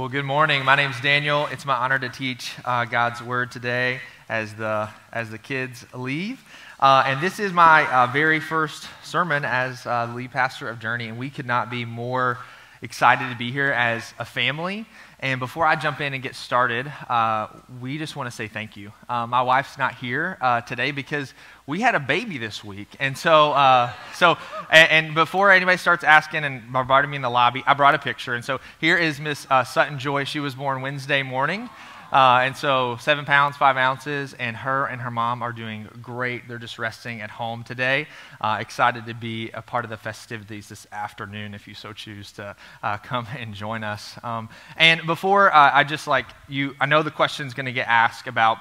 Well, good morning. My name is Daniel. It's my honor to teach uh, God's word today as the as the kids leave. Uh, and this is my uh, very first sermon as uh, the lead pastor of Journey, and we could not be more excited to be here as a family. And before I jump in and get started, uh, we just want to say thank you. Uh, my wife's not here uh, today because we had a baby this week, and so uh, so and, and, before anybody starts asking and bombarding me in the lobby, I brought a picture. And so here is Miss uh, Sutton Joy. She was born Wednesday morning. Uh, and so, seven pounds, five ounces, and her and her mom are doing great. They're just resting at home today. Uh, excited to be a part of the festivities this afternoon if you so choose to uh, come and join us. Um, and before uh, I just like you, I know the question is going to get asked about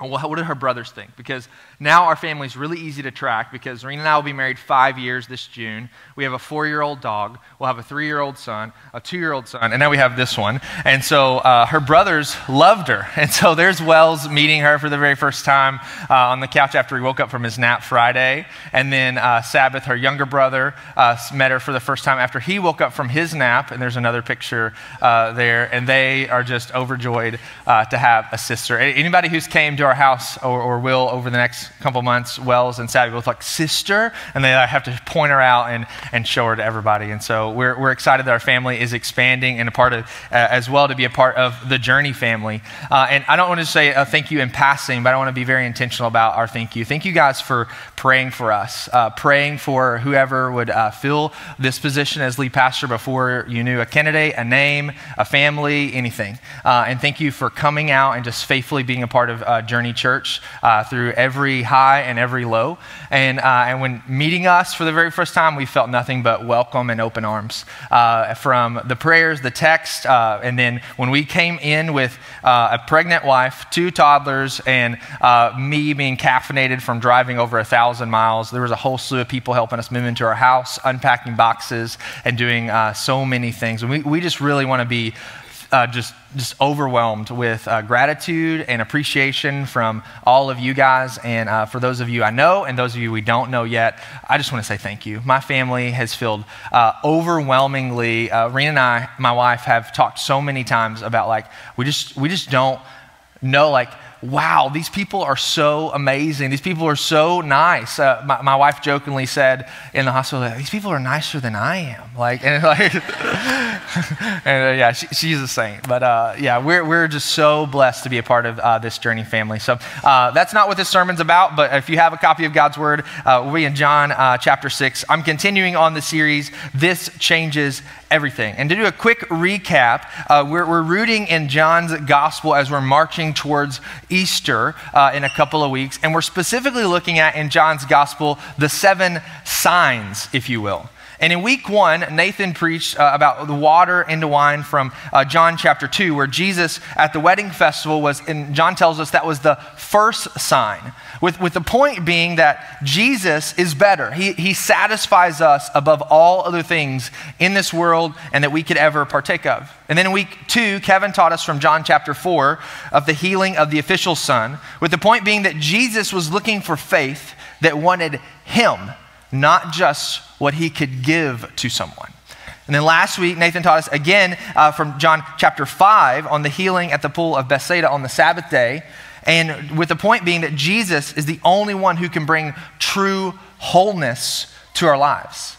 well, what do her brothers think? Because now our family is really easy to track because Rena and I will be married five years this June. We have a four year old dog. We'll have a three year old son, a two year old son, and now we have this one. And so uh, her brothers loved her. And so there's Wells meeting her for the very first time uh, on the couch after he woke up from his nap Friday. And then uh, Sabbath, her younger brother, uh, met her for the first time after he woke up from his nap. And there's another picture uh, there. And they are just overjoyed uh, to have a sister. Anybody who's came to our house or, or will over the next couple months, Wells and Savvy both like, sister, and they have to point her out and, and show her to everybody. And so we're, we're excited that our family is expanding and a part of, uh, as well, to be a part of the Journey family. Uh, and I don't want to say a thank you in passing, but I want to be very intentional about our thank you. Thank you guys for praying for us, uh, praying for whoever would uh, fill this position as lead pastor before you knew a candidate, a name, a family, anything. Uh, and thank you for coming out and just faithfully being a part of uh, Journey Church uh, through every high and every low. And, uh, and when meeting us for the very first time, we felt nothing but welcome and open arms uh, from the prayers, the text, uh, and then when we came in with uh, a pregnant wife, two toddlers, and me being caffeinated from driving over a thousand miles, there was a whole slew of people helping us move into our house, unpacking boxes, and doing so many things. And we, we just really want to be uh, just just overwhelmed with uh, gratitude and appreciation from all of you guys. And uh, for those of you I know and those of you we don't know yet, I just want to say thank you. My family has filled uh, overwhelmingly. Uh, Rena and I, my wife, have talked so many times about like we just we just don't know like wow, these people are so amazing. These people are so nice. Uh, my, my, wife jokingly said in the hospital, these people are nicer than I am. Like, and, like, and uh, yeah, she, she's a saint. But uh, yeah, we're, we're just so blessed to be a part of uh, this journey family. So uh, that's not what this sermon's about, but if you have a copy of God's word, uh, be in John chapter 6. I'm continuing on the series, This Changes Everything. And to do a quick recap, we're, we're rooting in John's gospel as we're marching towards Easter uh, in a couple of weeks, and we're specifically looking at in John's gospel the seven signs, if you will. And in week one, Nathan preached uh, about the water into wine from uh, John chapter 2, where Jesus at the wedding festival was, and John tells us that was the first sign, with, with the point being that Jesus is better. He, he satisfies us above all other things in this world and that we could ever partake of. And then in week two, Kevin taught us from John chapter 4 of the healing of the official son, with the point being that Jesus was looking for faith that wanted him not just what he could give to someone. And then last week, Nathan taught us again uh, from John chapter 5 on the healing at the pool of Bethsaida on the Sabbath day. And with the point being that Jesus is the only one who can bring true wholeness to our lives.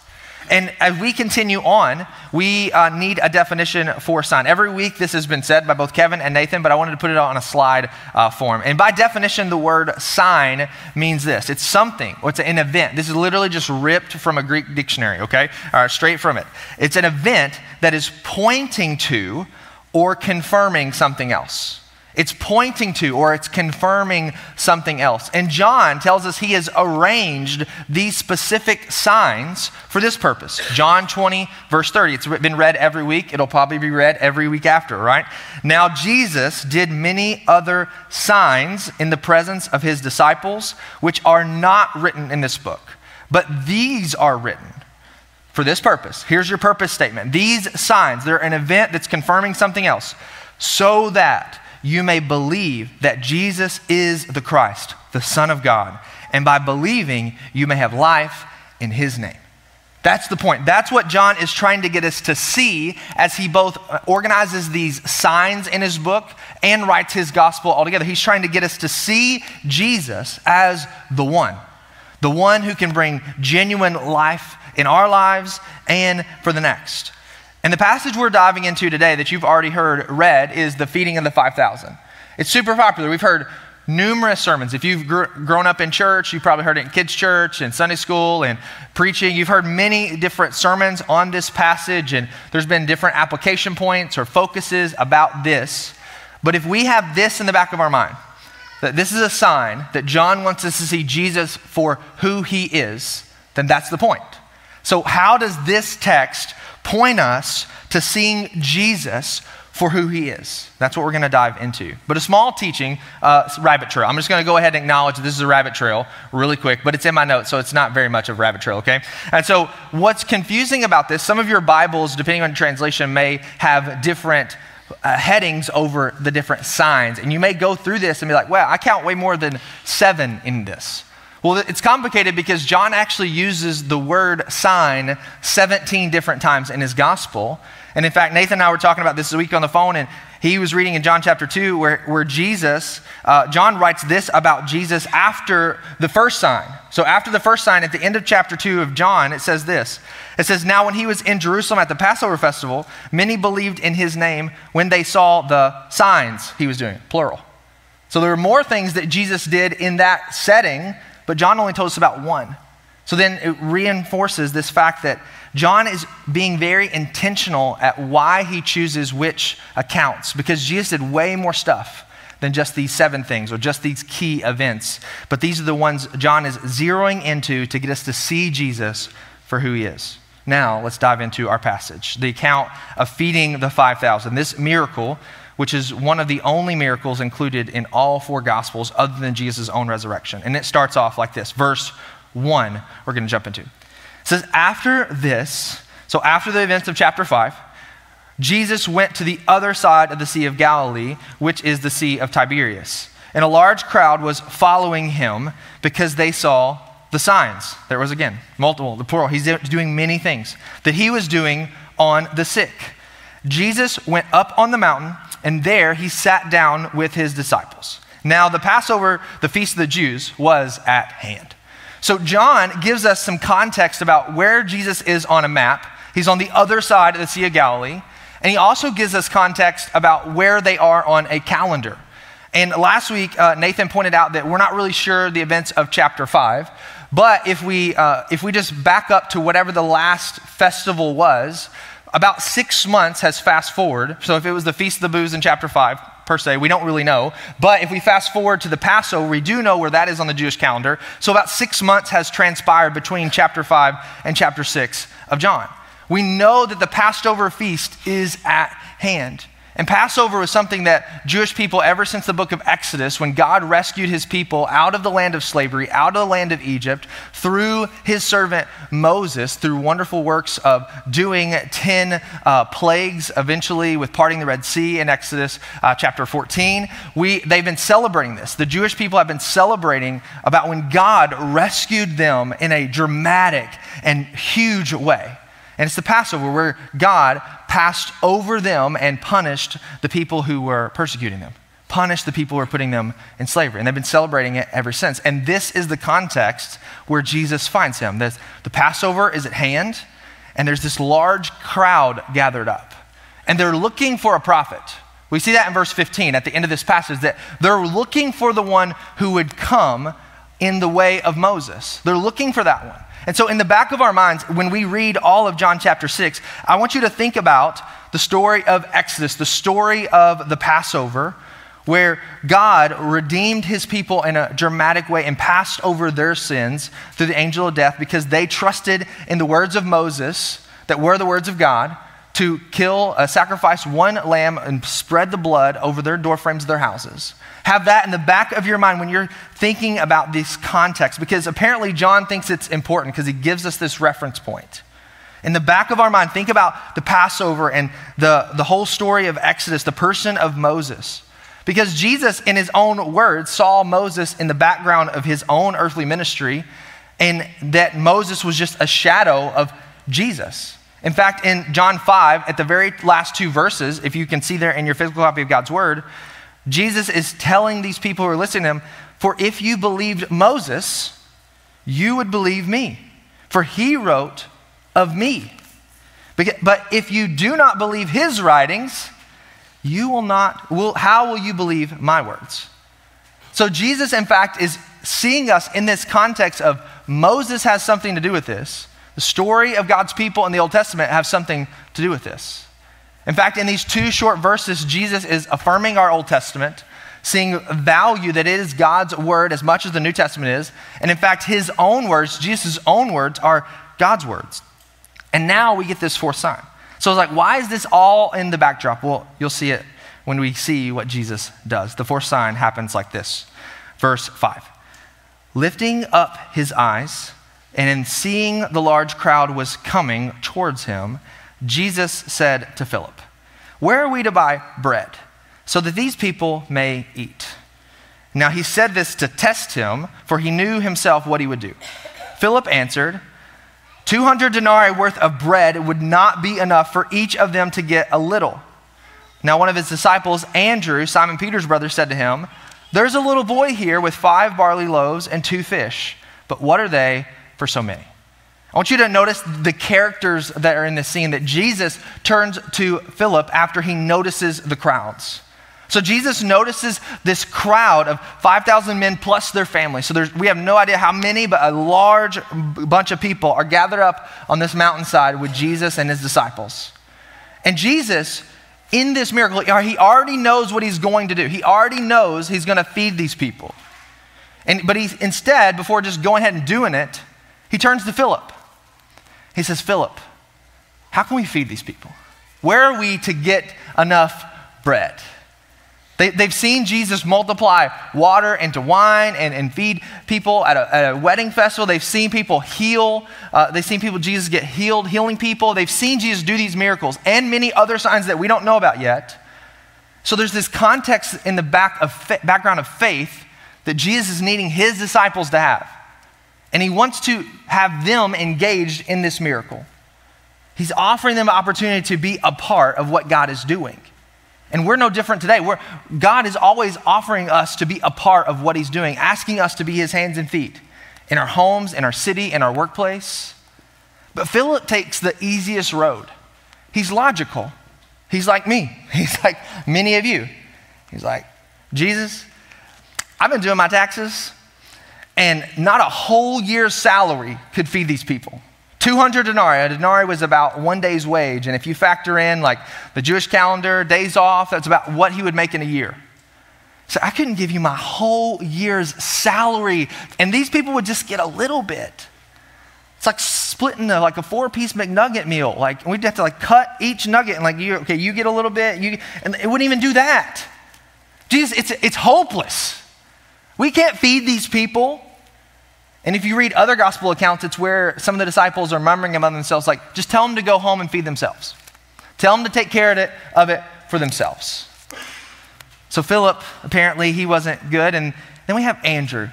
And as we continue on, we uh, need a definition for sign. Every week, this has been said by both Kevin and Nathan, but I wanted to put it on a slide uh, form. And by definition, the word sign means this it's something, or it's an event. This is literally just ripped from a Greek dictionary, okay? Straight from it. It's an event that is pointing to or confirming something else. It's pointing to or it's confirming something else. And John tells us he has arranged these specific signs for this purpose. John 20, verse 30. It's been read every week. It'll probably be read every week after, right? Now, Jesus did many other signs in the presence of his disciples, which are not written in this book, but these are written for this purpose. Here's your purpose statement. These signs, they're an event that's confirming something else, so that you may believe that Jesus is the Christ, the Son of God. And by believing, you may have life in his name. That's the point. That's what John is trying to get us to see as he both organizes these signs in his book and writes his gospel all together. He's trying to get us to see Jesus as the one, the one who can bring genuine life in our lives and for the next. And the passage we're diving into today that you've already heard read is the feeding of the 5,000. It's super popular. We've heard numerous sermons. If you've gr- grown up in church, you've probably heard it in kids' church and Sunday school and preaching. You've heard many different sermons on this passage, and there's been different application points or focuses about this. But if we have this in the back of our mind, that this is a sign that John wants us to see Jesus for who he is, then that's the point. So, how does this text point us to seeing Jesus for who he is. That's what we're going to dive into. But a small teaching, uh, rabbit trail. I'm just going to go ahead and acknowledge this is a rabbit trail really quick, but it's in my notes, so it's not very much of a rabbit trail, okay? And so what's confusing about this, some of your Bibles, depending on translation, may have different uh, headings over the different signs. And you may go through this and be like, wow, I count way more than seven in this. Well, it's complicated because John actually uses the word sign 17 different times in his gospel. And in fact, Nathan and I were talking about this a week on the phone, and he was reading in John chapter 2 where, where Jesus, uh, John writes this about Jesus after the first sign. So, after the first sign, at the end of chapter 2 of John, it says this It says, Now when he was in Jerusalem at the Passover festival, many believed in his name when they saw the signs he was doing, plural. So, there were more things that Jesus did in that setting, but John only told us about one. So, then it reinforces this fact that John is being very intentional at why he chooses which accounts because Jesus did way more stuff than just these seven things or just these key events. But these are the ones John is zeroing into to get us to see Jesus for who he is. Now, let's dive into our passage the account of feeding the 5,000. This miracle, which is one of the only miracles included in all four Gospels other than Jesus' own resurrection. And it starts off like this verse 1, we're going to jump into. It says, After this, so after the events of chapter 5, Jesus went to the other side of the Sea of Galilee, which is the Sea of Tiberias. And a large crowd was following him because they saw the signs. There was again, multiple, the plural. He's doing many things that he was doing on the sick. Jesus went up on the mountain, and there he sat down with his disciples. Now, the Passover, the feast of the Jews, was at hand. So, John gives us some context about where Jesus is on a map. He's on the other side of the Sea of Galilee. And he also gives us context about where they are on a calendar. And last week, uh, Nathan pointed out that we're not really sure the events of chapter 5. But if we, uh, if we just back up to whatever the last festival was, about six months has fast forward. So if it was the Feast of the Booths in chapter 5, per se. We don't really know. But if we fast forward to the Passover, we do know where that is on the Jewish calendar. So about six months has transpired between chapter 5 and chapter 6 of John. We know that the Passover feast is at hand. And Passover was something that Jewish people, ever since the book of Exodus, when God rescued his people out of the land of slavery, out of the land of Egypt, through his servant Moses, through wonderful works of doing 10 uh, plagues, eventually with parting the Red Sea in Exodus uh, chapter 14, we, they've been celebrating this. The Jewish people have been celebrating about when God rescued them in a dramatic and huge way. And it's the Passover where God passed over them and punished the people who were persecuting them, punished the people who were putting them in slavery. And they've been celebrating it ever since. And this is the context where Jesus finds him. The, Passover is at hand, and there's this large crowd gathered up. And they're looking for a prophet. We see that in verse 15 at the end of this passage that they're looking for the one who would come in the way of Moses. They're looking for that one. And so, in the back of our minds, when we read all of John chapter 6, I want you to think about the story of Exodus, the story of the Passover, where God redeemed his people in a dramatic way and passed over their sins through the angel of death because they trusted in the words of Moses that were the words of God to kill, uh, sacrifice one lamb and spread the blood over their doorframes of their houses. Have that in the back of your mind when you're thinking about this context, because apparently John thinks it's important because he gives us this reference point. In the back of our mind, think about the Passover and the, the whole story of Exodus, the person of Moses. Because Jesus, in his own words, saw Moses in the background of his own earthly ministry, and that Moses was just a shadow of Jesus. In fact, in John 5, at the very last two verses, if you can see there in your physical copy of God's word, Jesus is telling these people who are listening to him, For if you believed Moses, you would believe me, for he wrote of me. But if you do not believe his writings, you will not, will, how will you believe my words? So Jesus, in fact, is seeing us in this context of Moses has something to do with this. The story of God's people in the Old Testament have something to do with this. In fact, in these two short verses, Jesus is affirming our Old Testament, seeing value that it is God's word as much as the New Testament is. And in fact, his own words, Jesus' own words, are God's words. And now we get this fourth sign. So it's like, why is this all in the backdrop? Well, you'll see it when we see what Jesus does. The fourth sign happens like this. Verse 5. Lifting up his eyes, and in seeing the large crowd was coming towards him, Jesus said to Philip, Where are we to buy bread so that these people may eat? Now he said this to test him, for he knew himself what he would do. Philip answered, 200 denarii worth of bread would not be enough for each of them to get a little. Now, one of his disciples, Andrew, Simon Peter's brother, said to him, There's a little boy here with five barley loaves and two fish, but what are they for so many. I want you to notice the characters that are in this scene that Jesus turns to Philip after he notices the crowds. So Jesus notices this crowd of 5,000 men plus their family. So we have no idea how many, but a large bunch of people are gathered up on this mountainside with Jesus and his disciples. And Jesus, in this miracle, he already knows what he's going to do. He already knows he's going to feed these people. And, but he instead, before just going ahead and doing it, he turns to Philip. He says, Philip, how can we feed these people? Where are we to get enough bread? They, have seen Jesus multiply water into wine and, and feed people at a, at a, wedding festival. They've seen people heal. Uh, they've seen people, Jesus get healed, healing people. They've seen Jesus do these miracles and many other signs that we don't know about yet. So there's this context in the back of background of faith that Jesus is needing his disciples to have. And he wants to have them engaged in this miracle. He's offering them an opportunity to be a part of what God is doing. And we're no different today. We're, God is always offering us to be a part of what He's doing, asking us to be His hands and feet in our homes, in our city, in our workplace. But Philip takes the easiest road. He's logical. He's like me, he's like many of you. He's like, Jesus, I've been doing my taxes and not a whole year's salary could feed these people. 200 denarii. A denarii was about one day's wage. And if you factor in like the Jewish calendar, days off, that's about what he would make in a year. So I couldn't give you my whole year's salary. And these people would just get a little bit. It's like splitting a, like a four-piece McNugget meal. Like we'd have to like cut each nugget and like you, okay, you get a little bit, you, and it wouldn't even do that. Jesus, it's, it's hopeless. We can't feed these people. And if you read other gospel accounts, it's where some of the disciples are murmuring among themselves, like, just tell them to go home and feed themselves. Tell them to take care of it, of it for themselves. So Philip, apparently, he wasn't good. And then we have Andrew.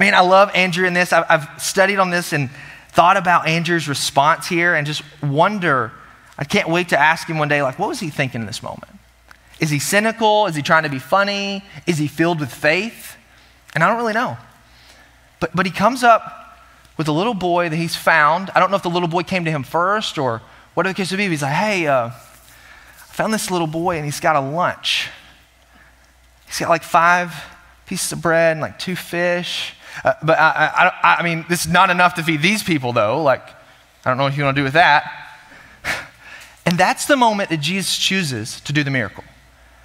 Man, I love Andrew in this. I've, I've studied on this and thought about Andrew's response here and just wonder. I can't wait to ask him one day, like, what was he thinking in this moment? Is he cynical? Is he trying to be funny? Is he filled with faith? And I don't really know. But, but he comes up with a little boy that he's found. I don't know if the little boy came to him first or what the case would be. He's like, hey, uh, I found this little boy and he's got a lunch. He's got like five pieces of bread and like two fish. Uh, but I, I, I mean, this is not enough to feed these people, though. Like, I don't know what you want to do with that. And that's the moment that Jesus chooses to do the miracle.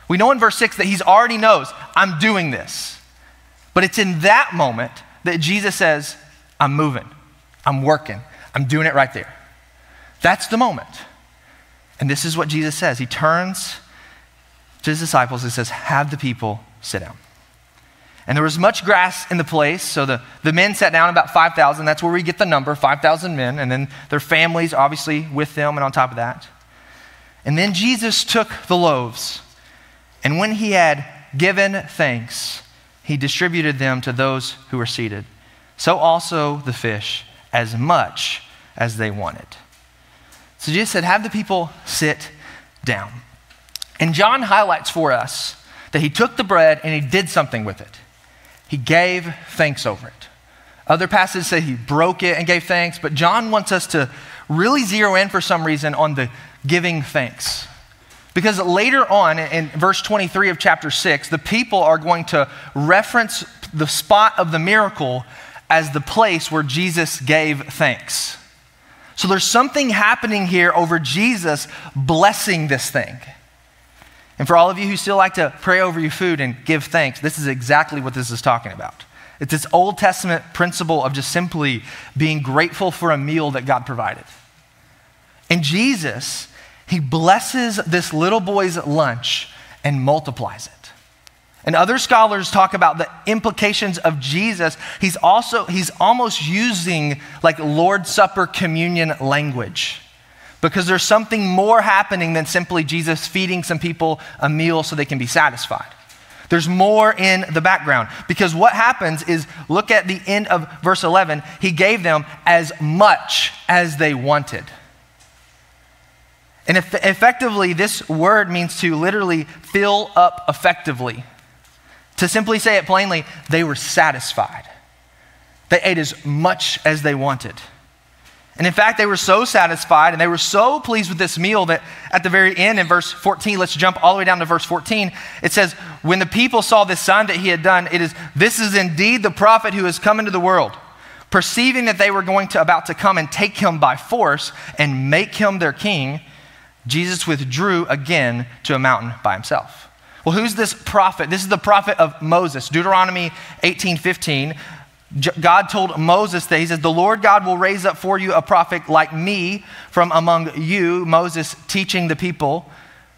We know in verse 6 that he's already knows, I'm doing this. But it's in that moment that Jesus says, I'm moving, I'm working, I'm doing it right there. That's the moment. And this is what Jesus says. He turns to his disciples and says, Have the people sit down. And there was much grass in the place, so the, the men sat down, about 5,000. That's where we get the number 5,000 men, and then their families, obviously, with them, and on top of that. And then Jesus took the loaves, and when he had given thanks, he distributed them to those who were seated. So also the fish, as much as they wanted. So Jesus said, Have the people sit down. And John highlights for us that he took the bread and he did something with it. He gave thanks over it. Other passages say he broke it and gave thanks, but John wants us to really zero in for some reason on the giving thanks. Because later on in verse 23 of chapter 6, the people are going to reference the spot of the miracle as the place where Jesus gave thanks. So there's something happening here over Jesus blessing this thing. And for all of you who still like to pray over your food and give thanks, this is exactly what this is talking about. It's this Old Testament principle of just simply being grateful for a meal that God provided. And Jesus, he blesses this little boy's lunch and multiplies it. And other scholars talk about the implications of Jesus. He's also, he's almost using like Lord's Supper communion language because there's something more happening than simply Jesus feeding some people a meal so they can be satisfied. There's more in the background because what happens is look at the end of verse 11. He gave them as much as they wanted. And if, effectively, this word means to literally fill up effectively. To simply say it plainly, they were satisfied. They ate as much as they wanted. And in fact, they were so satisfied and they were so pleased with this meal that at the very end, in verse 14, let's jump all the way down to verse 14. It says, When the people saw this sign that he had done, it is, This is indeed the prophet who has come into the world. Perceiving that they were going to about to come and take him by force and make him their king, Jesus withdrew again to a mountain by himself. Well, who's this prophet? This is the prophet of Moses. Deuteronomy 18 15. God told Moses that he says, The Lord God will raise up for you a prophet like me from among you, Moses teaching the people,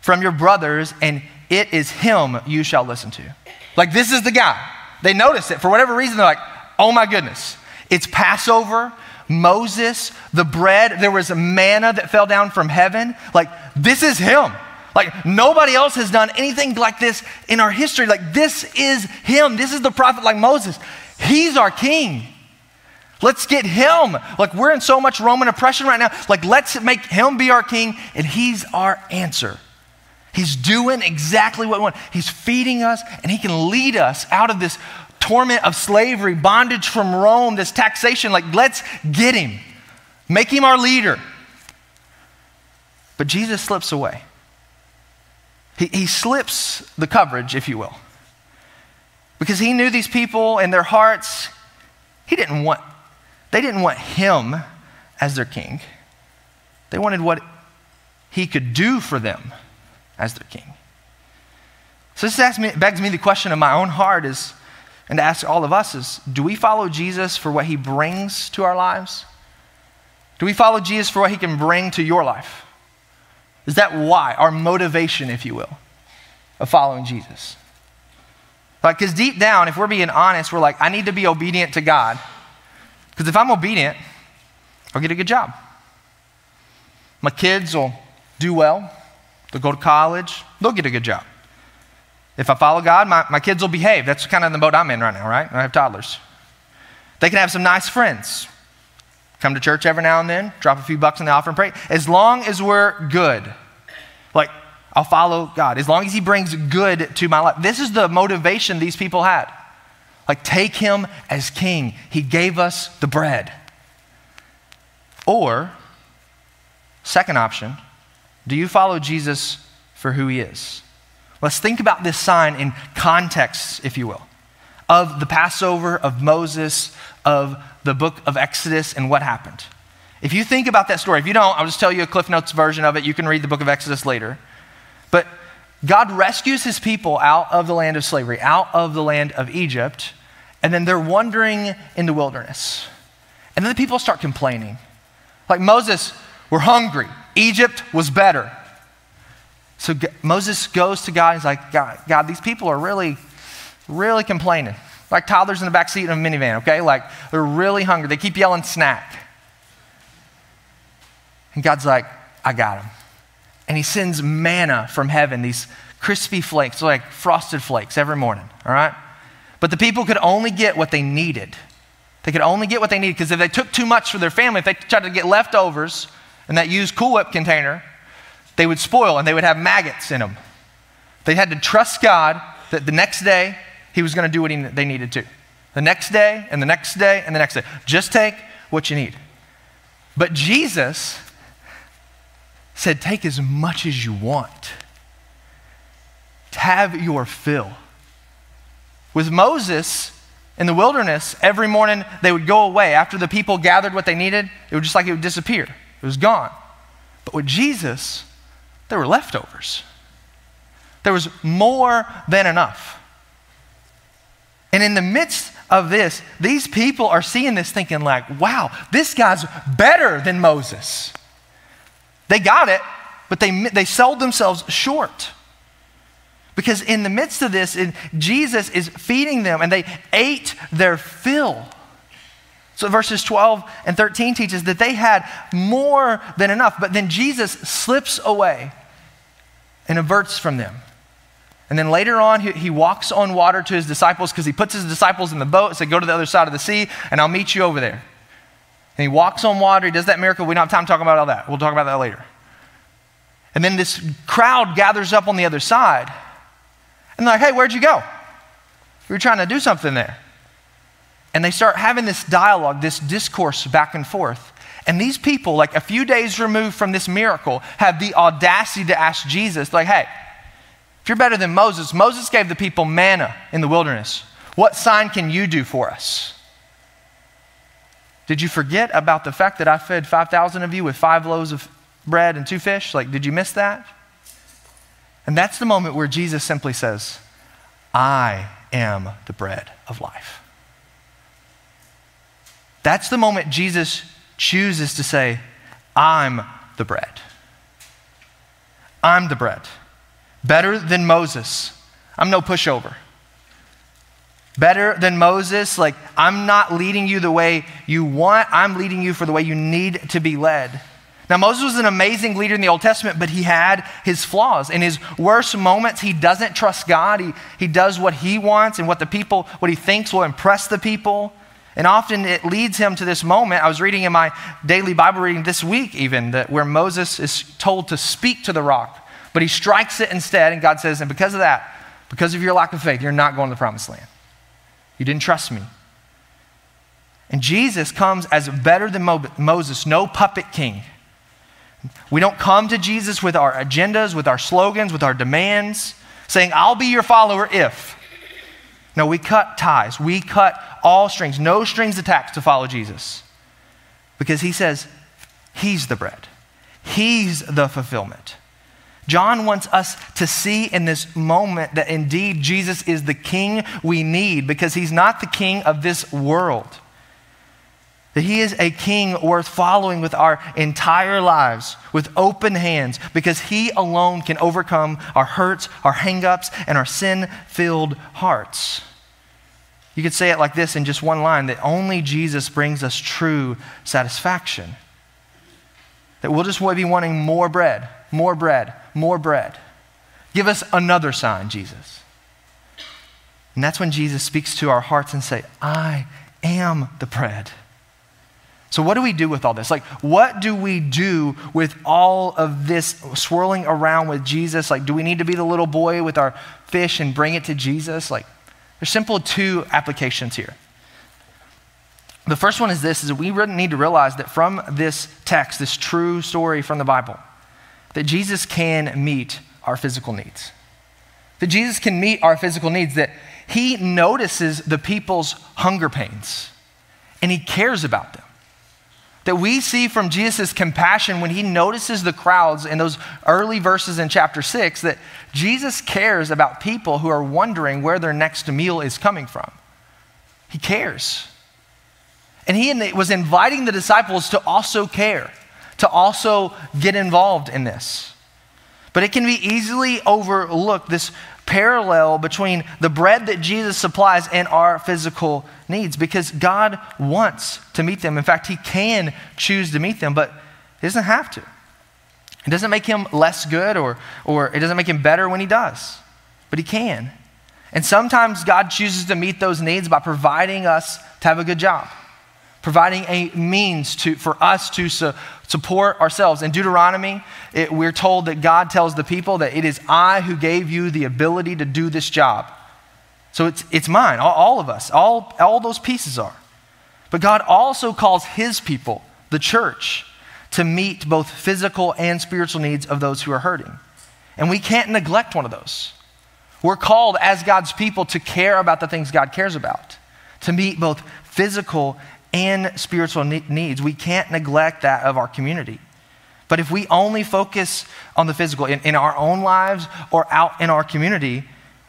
from your brothers, and it is him you shall listen to. Like, this is the guy. They notice it. For whatever reason, they're like, Oh my goodness. It's Passover. Moses, the bread, there was a manna that fell down from heaven. Like, this is him. Like nobody else has done anything like this in our history. Like this is him. This is the prophet like Moses. He's our king. Let's get him. Like we're in so much Roman oppression right now. Like let's make him be our king and he's our answer. He's doing exactly what we want. He's feeding us and he can lead us out of this torment of slavery, bondage from Rome, this taxation. Like let's get him. Make him our leader. But Jesus slips away. He, he slips the coverage, if you will. Because he knew these people and their hearts, he didn't want, they didn't want him as their king. They wanted what he could do for them as their king. So this me, begs me the question of my own heart is, and to ask all of us is, do we follow Jesus for what he brings to our lives? Do we follow Jesus for what he can bring to your life? Is that why? Our motivation, if you will, of following Jesus. Like, because deep down, if we're being honest, we're like, I need to be obedient to God. Because if I'm obedient, I'll get a good job. My kids will do well, they'll go to college, they'll get a good job. If I follow God, my, my kids will behave. That's kind of the boat I'm in right now, right? I have toddlers. They can have some nice friends. Come to church every now and then, drop a few bucks in the offering, pray. As long as we're good, like I'll follow God. As long as He brings good to my life. This is the motivation these people had. Like, take Him as King. He gave us the bread. Or, second option, do you follow Jesus for who He is? Let's think about this sign in context, if you will, of the Passover, of Moses, of the book of Exodus and what happened. If you think about that story, if you don't, I'll just tell you a Cliff Notes version of it. You can read the book of Exodus later. But God rescues his people out of the land of slavery, out of the land of Egypt, and then they're wandering in the wilderness. And then the people start complaining. Like Moses, we're hungry. Egypt was better. So Moses goes to God and he's like, God, God, these people are really, really complaining like toddlers in the back seat of a minivan, okay? Like they're really hungry. They keep yelling snack. And God's like, I got them. And he sends manna from heaven, these crispy flakes, like frosted flakes every morning, all right? But the people could only get what they needed. They could only get what they needed because if they took too much for their family, if they tried to get leftovers in that used Cool Whip container, they would spoil and they would have maggots in them. They had to trust God that the next day he was going to do what he, they needed to. The next day, and the next day, and the next day. Just take what you need. But Jesus said, Take as much as you want. Have your fill. With Moses in the wilderness, every morning they would go away. After the people gathered what they needed, it was just like it would disappear, it was gone. But with Jesus, there were leftovers. There was more than enough. And in the midst of this, these people are seeing this thinking, like, wow, this guy's better than Moses. They got it, but they, they sold themselves short. Because in the midst of this, Jesus is feeding them and they ate their fill. So verses 12 and 13 teaches that they had more than enough, but then Jesus slips away and averts from them. And then later on, he, he walks on water to his disciples because he puts his disciples in the boat and said, Go to the other side of the sea, and I'll meet you over there. And he walks on water. He does that miracle. We don't have time to talk about all that. We'll talk about that later. And then this crowd gathers up on the other side. And they're like, Hey, where'd you go? We were trying to do something there. And they start having this dialogue, this discourse back and forth. And these people, like a few days removed from this miracle, have the audacity to ask Jesus, like, hey, if you're better than Moses, Moses gave the people manna in the wilderness. What sign can you do for us? Did you forget about the fact that I fed 5,000 of you with five loaves of bread and two fish? Like, did you miss that? And that's the moment where Jesus simply says, I am the bread of life. That's the moment Jesus chooses to say, I'm the bread. I'm the bread. Better than Moses. I'm no pushover. Better than Moses, like, I'm not leading you the way you want, I'm leading you for the way you need to be led. Now, Moses was an amazing leader in the Old Testament, but he had his flaws. In his worst moments, he doesn't trust God. He, he does what he wants and what the people, what he thinks will impress the people. And often it leads him to this moment. I was reading in my daily Bible reading this week, even, that where Moses is told to speak to the rock. But he strikes it instead, and God says, And because of that, because of your lack of faith, you're not going to the promised land. You didn't trust me. And Jesus comes as better than Mo- Moses, no puppet king. We don't come to Jesus with our agendas, with our slogans, with our demands, saying, I'll be your follower if. No, we cut ties. We cut all strings, no strings attached to follow Jesus. Because he says, He's the bread, He's the fulfillment. John wants us to see in this moment that indeed Jesus is the king we need because he's not the king of this world. That he is a king worth following with our entire lives with open hands because he alone can overcome our hurts, our hangups, and our sin filled hearts. You could say it like this in just one line that only Jesus brings us true satisfaction. That we'll just be wanting more bread, more bread, more bread. Give us another sign, Jesus. And that's when Jesus speaks to our hearts and say, I am the bread. So, what do we do with all this? Like, what do we do with all of this swirling around with Jesus? Like, do we need to be the little boy with our fish and bring it to Jesus? Like, there's simple two applications here. The first one is this is we need to realize that from this text, this true story from the Bible, that Jesus can meet our physical needs. That Jesus can meet our physical needs, that he notices the people's hunger pains and he cares about them. That we see from Jesus' compassion when he notices the crowds in those early verses in chapter 6 that Jesus cares about people who are wondering where their next meal is coming from. He cares. And he was inviting the disciples to also care to also get involved in this. But it can be easily overlooked this parallel between the bread that Jesus supplies and our physical needs because God wants to meet them. In fact, He can choose to meet them, but He doesn't have to. It doesn't make Him less good or, or it doesn't make Him better when He does, but He can. And sometimes God chooses to meet those needs by providing us to have a good job providing a means to, for us to, support ourselves. In Deuteronomy, it, we're told that God tells the people that it is I who gave you the ability to do this job. So it's, it's mine, all, all of us, all, all those pieces are. But God also calls his people, the church, to meet both physical and spiritual needs of those who are hurting. And we can't neglect one of those. We're called as God's people to care about the things God cares about, to meet both physical and spiritual needs. We can't neglect that of our community. But if we only focus on the physical in, in our own lives or out in our community,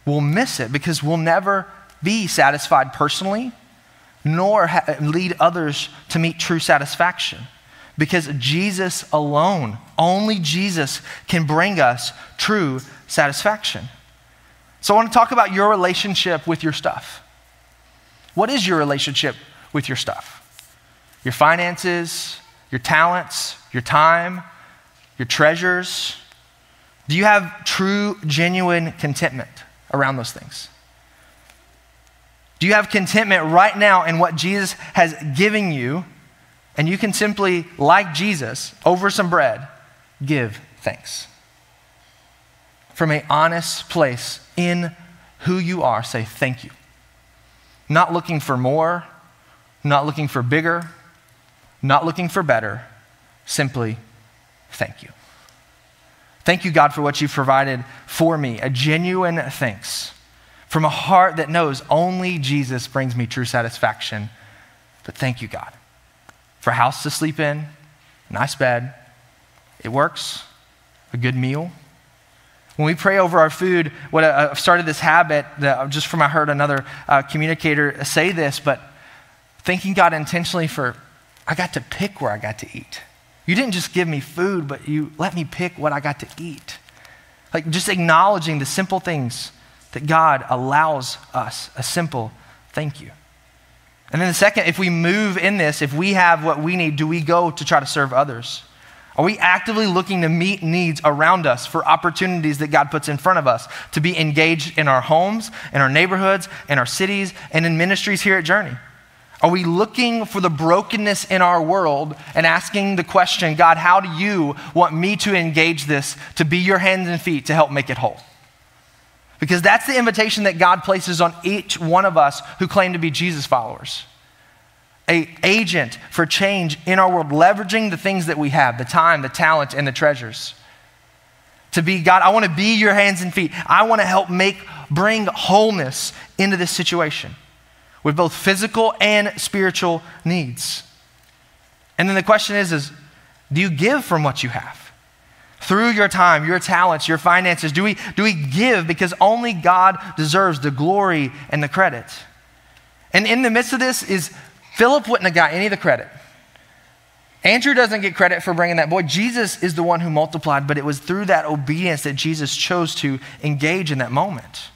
we'll miss it because we'll never be satisfied personally, nor ha- lead others to meet true satisfaction. Because Jesus alone, only Jesus, can bring us true satisfaction. So I want to talk about your relationship with your stuff. What is your relationship with your stuff? Your finances, your talents, your time, your treasures. Do you have true, genuine contentment around those things? Do you have contentment right now in what Jesus has given you? And you can simply, like Jesus, over some bread, give thanks. From an honest place in who you are, say thank you. Not looking for more, not looking for bigger, not looking for better, simply thank you. Thank you, God, for what you've provided for me. A genuine thanks from a heart that knows only Jesus brings me true satisfaction. But thank you, God, for a house to sleep in, nice bed, it works, a good meal. When we pray over our food, what I've started this habit that just from I heard another uh, communicator say this, but thanking God intentionally for I got to pick where I got to eat. You didn't just give me food, but you let me pick what I got to eat. Like just acknowledging the simple things that God allows us, a simple thank you. And then the second, if we move in this, if we have what we need, do we go to try to serve others? Are we actively looking to meet needs around us for opportunities that God puts in front of us to be engaged in our homes, in our neighborhoods, in our cities, and in ministries here at Journey? Are we looking for the brokenness in our world and asking the question, God, how do you want me to engage this to be your hands and feet to help make it whole? Because that's the invitation that God places on each one of us who claim to be Jesus followers. A agent for change in our world, leveraging the things that we have, the time, the talent, and the treasures. To be God, I want to be your hands and feet. I want to help make bring wholeness into this situation with both physical and spiritual needs. And then the question is, is do you give from what you have? Through your time, your talents, your finances, do we, do we give because only God deserves the glory and the credit? And in the midst of this is Philip wouldn't have got any of the credit. Andrew doesn't get credit for bringing that boy. Jesus is the one who multiplied, but it was through that obedience that Jesus chose to engage in that moment.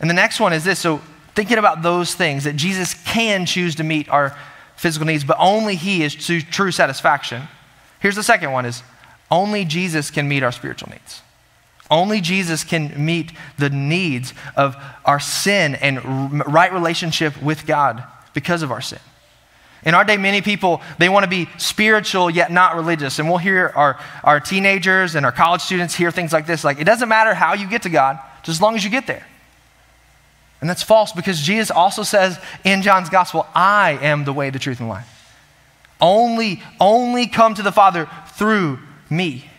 And the next one is this so thinking about those things that Jesus can choose to meet our physical needs, but only He is true satisfaction. Here's the second one is only Jesus can meet our spiritual needs. Only Jesus can meet the needs of our sin and right relationship with God because of our sin. In our day, many people, they want to be spiritual yet not religious. And we'll hear our, our teenagers and our college students hear things like this like, it doesn't matter how you get to God, just as long as you get there. And that's false because Jesus also says in John's gospel, I am the way, the truth, and life. Only, only come to the Father through me.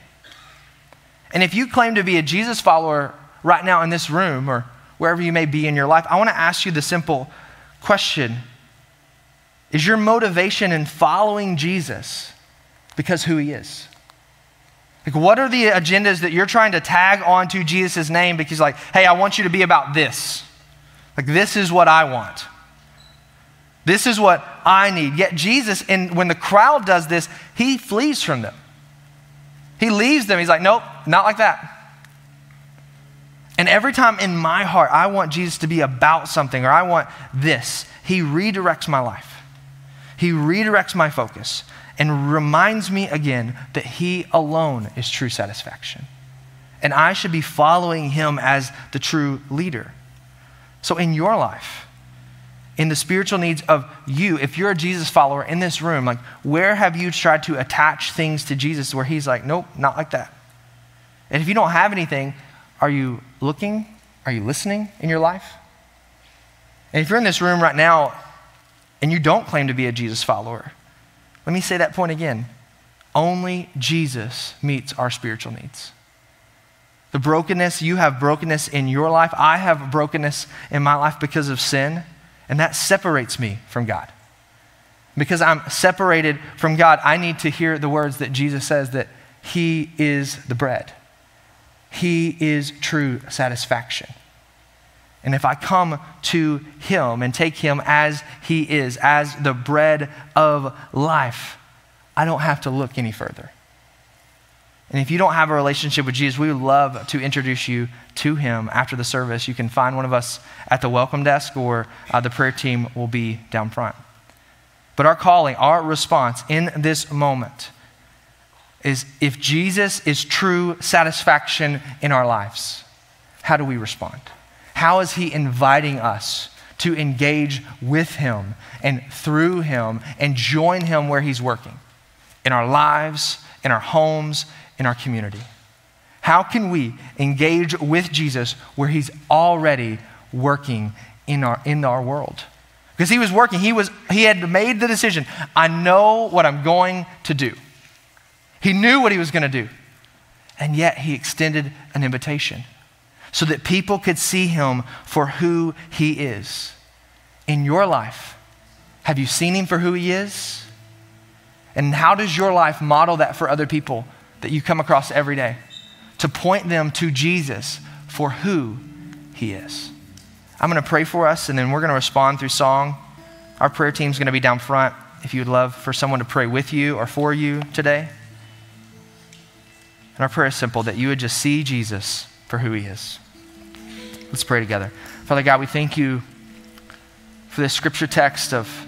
And if you claim to be a Jesus follower right now in this room or wherever you may be in your life, I want to ask you the simple question Is your motivation in following Jesus because who he is? Like, what are the agendas that you're trying to tag onto Jesus' name because, like, hey, I want you to be about this? Like, this is what I want. This is what I need. Yet Jesus, and when the crowd does this, he flees from them. He leaves them. He's like, nope, not like that. And every time in my heart I want Jesus to be about something or I want this, he redirects my life. He redirects my focus and reminds me again that he alone is true satisfaction. And I should be following him as the true leader. So, in your life, in the spiritual needs of you, if you're a Jesus follower in this room, like where have you tried to attach things to Jesus where he's like, nope, not like that? And if you don't have anything, are you looking? Are you listening in your life? And if you're in this room right now and you don't claim to be a Jesus follower, let me say that point again. Only Jesus meets our spiritual needs. The brokenness, you have brokenness in your life. I have brokenness in my life because of sin. And that separates me from God. Because I'm separated from God, I need to hear the words that Jesus says that He is the bread. He is true satisfaction. And if I come to Him and take Him as He is, as the bread of life, I don't have to look any further. And if you don't have a relationship with Jesus, we would love to introduce you to him after the service. You can find one of us at the welcome desk, or uh, the prayer team will be down front. But our calling, our response in this moment is if Jesus is true satisfaction in our lives, how do we respond? How is he inviting us to engage with him and through him and join him where he's working? In our lives, in our homes, in our community? How can we engage with Jesus where he's already working in our, in our world? Because he was working, he, was, he had made the decision I know what I'm going to do. He knew what he was going to do. And yet he extended an invitation so that people could see him for who he is. In your life, have you seen him for who he is? And how does your life model that for other people that you come across every day to point them to Jesus for who he is. I'm going to pray for us and then we're going to respond through song. Our prayer team's going to be down front if you would love for someone to pray with you or for you today. And our prayer is simple that you would just see Jesus for who he is. Let's pray together. Father God, we thank you for this scripture text of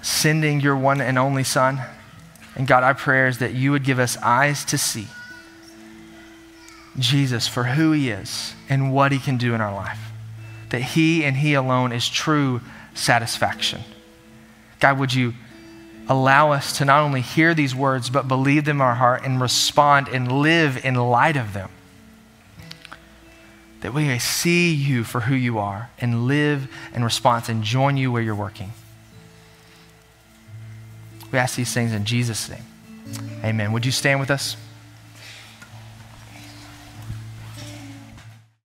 sending your one and only Son. And God, our prayer is that you would give us eyes to see Jesus for who he is and what he can do in our life. That he and he alone is true satisfaction. God, would you allow us to not only hear these words, but believe them in our heart and respond and live in light of them? That we may see you for who you are and live in response and join you where you're working. We ask these things in Jesus' name. Amen. Would you stand with us?